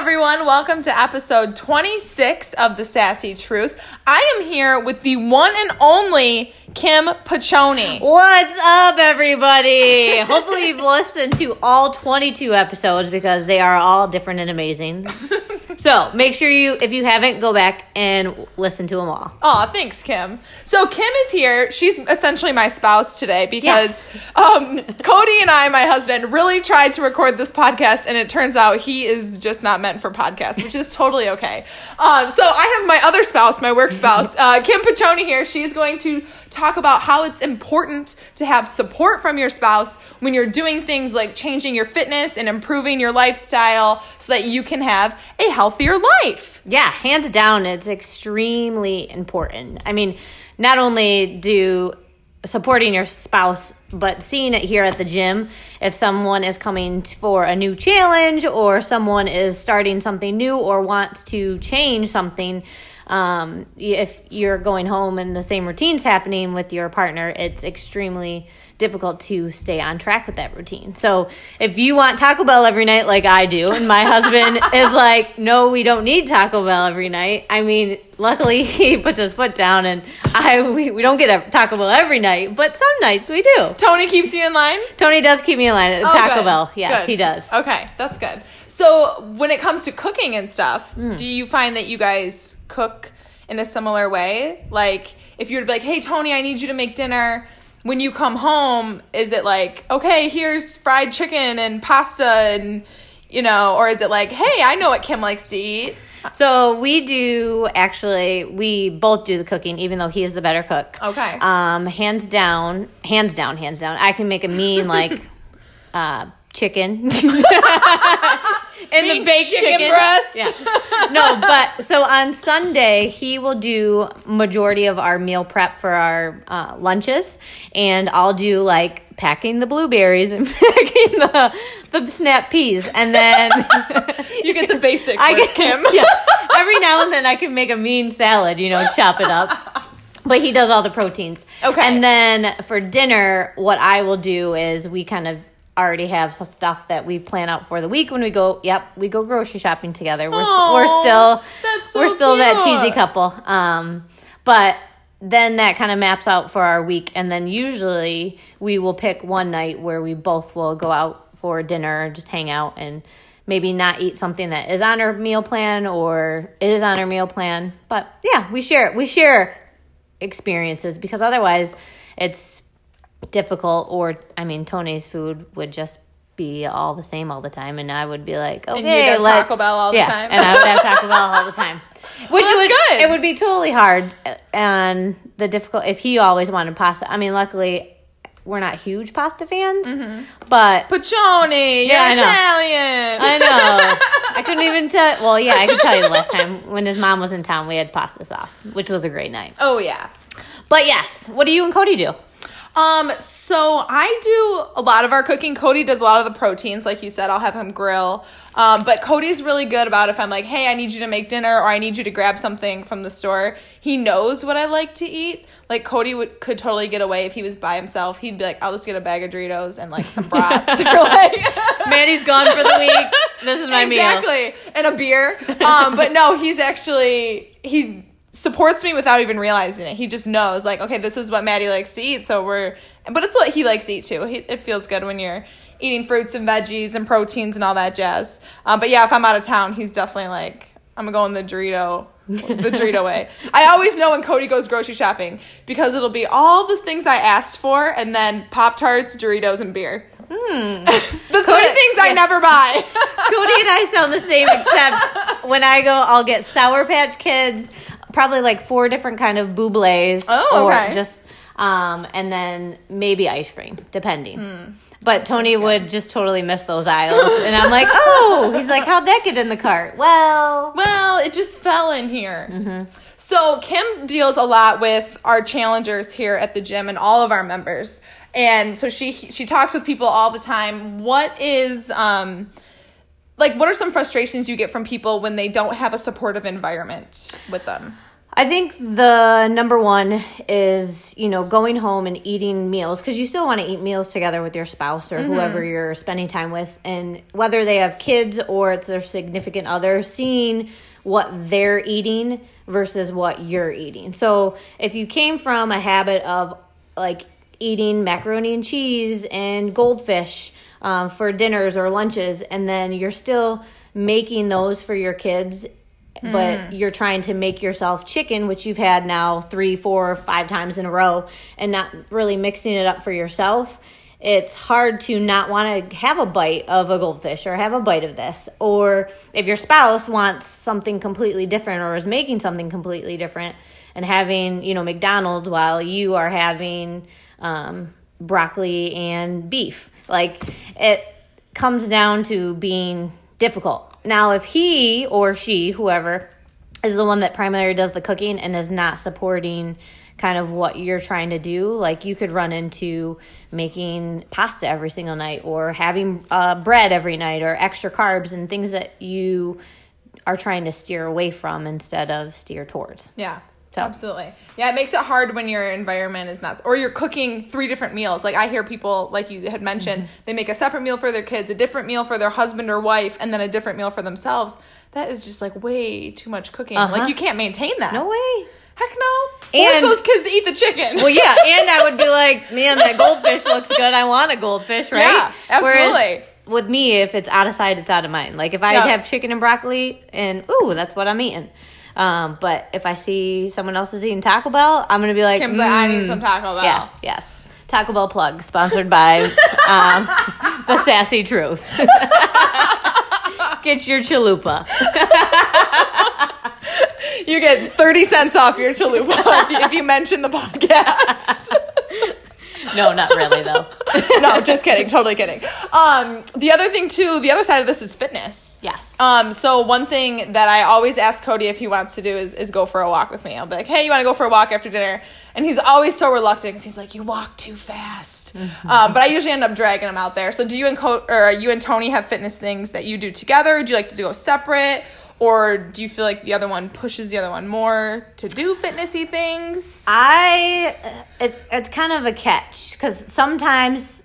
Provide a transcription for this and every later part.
everyone. Welcome to episode 26 of The Sassy Truth. I am here with the one and only Kim Piccione. What's up, everybody? Hopefully, you've listened to all 22 episodes because they are all different and amazing. so, make sure you, if you haven't, go back and listen to them all. Oh, thanks, Kim. So Kim is here. She's essentially my spouse today because um, Cody and I, my husband, really tried to record this podcast, and it turns out he is just not meant for podcasts, which is totally okay. Um, so I have my other spouse, my work spouse, uh, Kim Piccione here. She's going to talk about how it's important to have support from your spouse when you're doing things like changing your fitness and improving your lifestyle so that you can have a healthier life. Yeah, hands down, it's extremely important. I mean, not only do supporting your spouse, but seeing it here at the gym, if someone is coming for a new challenge or someone is starting something new or wants to change something, um, if you're going home and the same routine's happening with your partner, it's extremely difficult to stay on track with that routine. So if you want Taco Bell every night like I do, and my husband is like, no, we don't need Taco Bell every night. I mean, luckily he puts his foot down and I we, we don't get a Taco Bell every night, but some nights we do. Tony keeps you in line? Tony does keep me in line at Oh, Taco good. Bell. Yes, Good. he does. Okay, that's good. So, when it comes to cooking and stuff, Hmm. do you find that you guys cook in a similar way? Like, if you were to be like, hey, Tony, I need you to make dinner. When you come home, is it like, okay, here's fried chicken and pasta and, you know, or is it like, hey, I know what Kim likes to eat? So we do actually we both do the cooking, even though he is the better cook. Okay. Um, hands down, hands down, hands down. I can make a mean like uh, chicken. and the baked chicken chicken, breast? Yeah. No, but so on Sunday he will do majority of our meal prep for our uh, lunches, and I'll do like packing the blueberries and packing the the snap peas, and then. You get the basic I get Kim. yeah. Every now and then I can make a mean salad, you know, chop it up. But he does all the proteins. Okay. And then for dinner, what I will do is we kind of already have some stuff that we plan out for the week when we go. Yep, we go grocery shopping together. We're s- Aw, we're still so we're still that cheesy couple. Um, but then that kind of maps out for our week, and then usually we will pick one night where we both will go out for dinner, just hang out, and maybe not eat something that is on our meal plan or is on our meal plan. But yeah, we share we share experiences because otherwise it's difficult. Or I mean, Tony's food would just be all the same all the time, and I would be like, okay, And let- Taco Bell all the yeah, time. and I would have Taco Bell all the time. Which that's would good. it would be totally hard and the difficult if he always wanted pasta. I mean, luckily we're not huge pasta fans, mm-hmm. but Piccione, you're Yeah, I know. Italian. I know I couldn't even tell. Well, yeah, I could tell you the last time when his mom was in town, we had pasta sauce, which was a great night. oh, yeah. But yes, what do you and Cody do? Um, so I do a lot of our cooking. Cody does a lot of the proteins, like you said. I'll have him grill. Um, but Cody's really good about if I'm like, hey, I need you to make dinner or I need you to grab something from the store. He knows what I like to eat. Like Cody would could totally get away if he was by himself. He'd be like, I'll just get a bag of Doritos and like some brats. like Manny's gone for the week. This is my meal. exactly and a beer um but no he's actually he supports me without even realizing it. He just knows like okay this is what maddie likes to eat so we're but it's what he likes to eat too. He, it feels good when you're eating fruits and veggies and proteins and all that jazz. Um but yeah if i'm out of town he's definitely like i'm going the dorito the dorito way. I always know when cody goes grocery shopping because it'll be all the things i asked for and then pop tarts doritos and beer. The three things i never buy. Cody and I sound the same, except when I go, I'll get Sour Patch Kids, probably like four different kind of bubles, Oh, or okay. just, um, and then maybe ice cream, depending. Hmm. But Tony would just totally miss those aisles, and I'm like, oh, he's like, how'd that get in the cart? Well, Well, it just fell in here. So Kim deals a lot with our challengers here at the gym and all of our members. And so she she talks with people all the time. What is um like what are some frustrations you get from people when they don't have a supportive environment with them? I think the number one is, you know, going home and eating meals because you still want to eat meals together with your spouse or Mm-hmm. whoever you're spending time with. And whether they have kids or it's their significant other, seeing what they're eating versus what you're eating. So if you came from a habit of like eating macaroni and cheese and goldfish um, for dinners or lunches, and then you're still making those for your kids but you're trying to make yourself chicken, which you've had now three, four, five times in a row, and not really mixing it up for yourself, it's hard to not want to have a bite of a goldfish or have a bite of this. Or if your spouse wants something completely different or is making something completely different and having, you know, McDonald's while you are having um, broccoli and beef. Like it comes down to being difficult. Now, if he or she, whoever, is the one that primarily does the cooking and is not supporting kind of what you're trying to do, like you could run into making pasta every single night or having uh, bread every night or extra carbs and things that you are trying to steer away from instead of steer towards. Yeah. So- Absolutely. Yeah, it makes it hard when your environment is nuts. Or you're cooking three different meals. Like I hear people, like you had mentioned, Mm-hmm. they make a separate meal for their kids, a different meal for their husband or wife, and then a different meal for themselves. That is just like way too much cooking. Uh-huh. Like you can't maintain that. No way. Heck no. Force And- those kids to eat the chicken. Well, yeah, and I would be like, man, that goldfish looks good. I want a goldfish, right? Yeah, absolutely. with me, if it's out of sight, it's out of mind. Like if I have chicken and broccoli, and ooh, that's what I'm eating. Um, but if I see someone else is eating Taco Bell, I'm gonna be like, Kim's like, I need "Mm." some Taco Bell. Yeah, yes. Taco Bell plug sponsored by um, the Sassy Truth. Get your chalupa. You get 30 cents off your chalupa if, you, if you mention the podcast. No, not really though. no, just kidding. Totally kidding. Um, the other thing too, the other side of this is fitness. Yes. Um, so one thing that I always ask Cody if he wants to do is, is go for a walk with me. I'll be like, hey, you want to go for a walk after dinner? And he's always so reluctant because he's like, you walk too fast. Um, but I usually end up dragging him out there. So do you and Co- or you and Tony have fitness things that you do together? Do you like to go separate? Or do you feel like the other one pushes the other one more to do fitnessy things? I it, it's kind of a catch because sometimes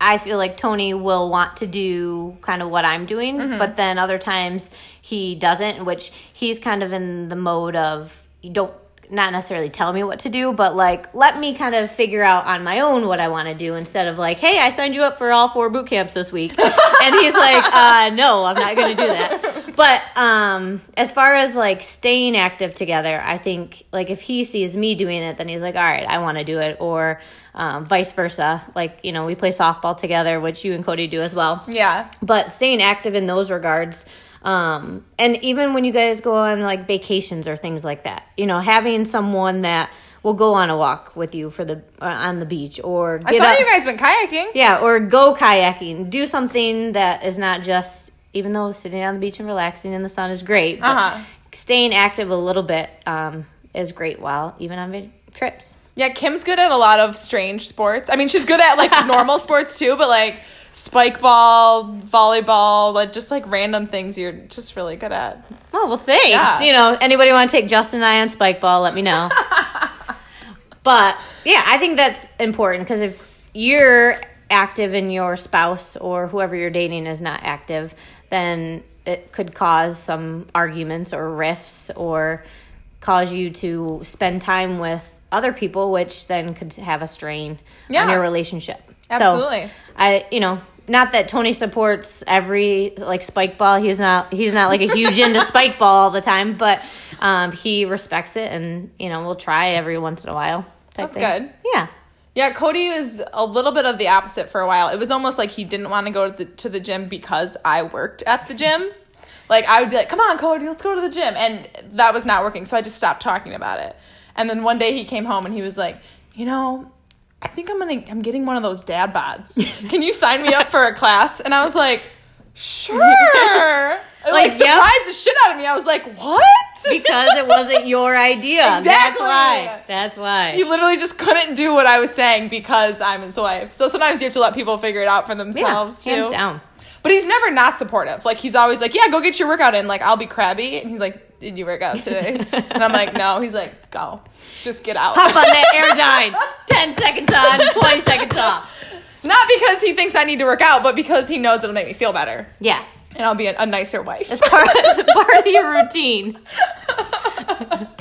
I feel like Tony will want to do kind of what I'm doing, Mm-hmm. but then other times he doesn't, which he's kind of in the mode of you don't not necessarily tell me what to do, but like let me kind of figure out on my own what I want to do instead of like, hey, I signed you up for all four boot camps this week, and he's like, uh, no, I'm not going to do that. But um, as far as like staying active together, I think like if he sees me doing it, then he's like, all right, I want to do it, or um, vice versa. Like you know, we play softball together, which you and Cody do as well Yeah. but staying active in those regards um and even when you guys go on like vacations or things like that you know having someone that will go on a walk with you for the uh, on the beach or I saw up- you guys been kayaking. yeah or go kayaking do something that is not just even though sitting on the beach and relaxing in the sun is great Uh-huh. staying active a little bit um is great while even on vi- trips Yeah, Kim's good at a lot of strange sports. I mean, she's good at like normal sports too, but like spike ball, volleyball, like just like random things you're just really good at. Oh well, thanks. Yeah. You know, anybody want to take Justin and I on spike ball? Let me know. but yeah, I think that's important because if you're active and your spouse or whoever you're dating is not active, then it could cause some arguments or rifts or cause you to spend time with other people, which then could have a strain Yeah. on your relationship. Absolutely. So I, you know, not that Tony supports every like spike ball. He's not. He's not like a huge into spike ball all the time, but um, he respects it, and you know, we'll try every once in a while. That's thing. good. Yeah. Yeah, Cody was a little bit of the opposite for a while. It was almost like he didn't want to go to the, to the gym because I worked at the gym. Like I would be like, "Come on, Cody, let's go to the gym," and that was not working. So I just stopped talking about it. And then one day he came home and he was like, "You know, I think I'm gonna I'm getting one of those dad bods. Can you sign me up for a class?" And I was like, "Sure." It, like, Like, yep. surprised the shit out of me. I was like, "What?" Because it wasn't your idea. Exactly. That's why. That's why. He literally just couldn't do what I was saying because I'm his wife. So sometimes you have to let people figure it out for themselves yeah, hands too. down. But he's never not supportive. Like he's always like, "Yeah, go get your workout in." Like I'll be crabby, and he's like, did you work out today? And I'm like, no. He's like, go, just get out. Hop on that Airdyne. 10 seconds on, 20 seconds off. Not because he thinks I need to work out, but because he knows it'll make me feel better, Yeah. and I'll be a, a nicer wife. It's part, it's part of your routine.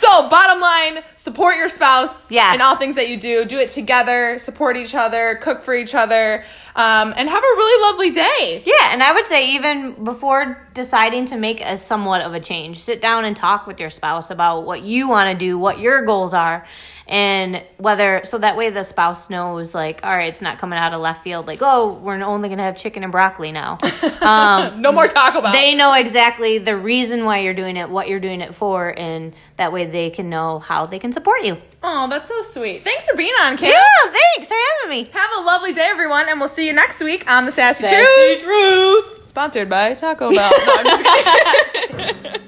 So, bottom line, support your spouse Yes. in all things that you do. Do it together, support each other, cook for each other, um, and have a really lovely day. Yeah, and I would say even before deciding to make a somewhat of a change, sit down and talk with your spouse about what you want to do, what your goals are, and whether so that way the spouse knows like, all right, it's not coming out of left field like, oh, we're only going to have chicken and broccoli now. Um, No more Taco Bell. they know exactly the reason why you're doing it, what you're doing it for, and that way they can know how they can support you. oh, that's so sweet. Thanks for being on, Kate. Yeah, thanks for having me. Have a lovely day, everyone, and we'll see you next week on the Sassy, Sassy Truth. Truth. Sponsored by Taco Bell. No, I'm just kidding.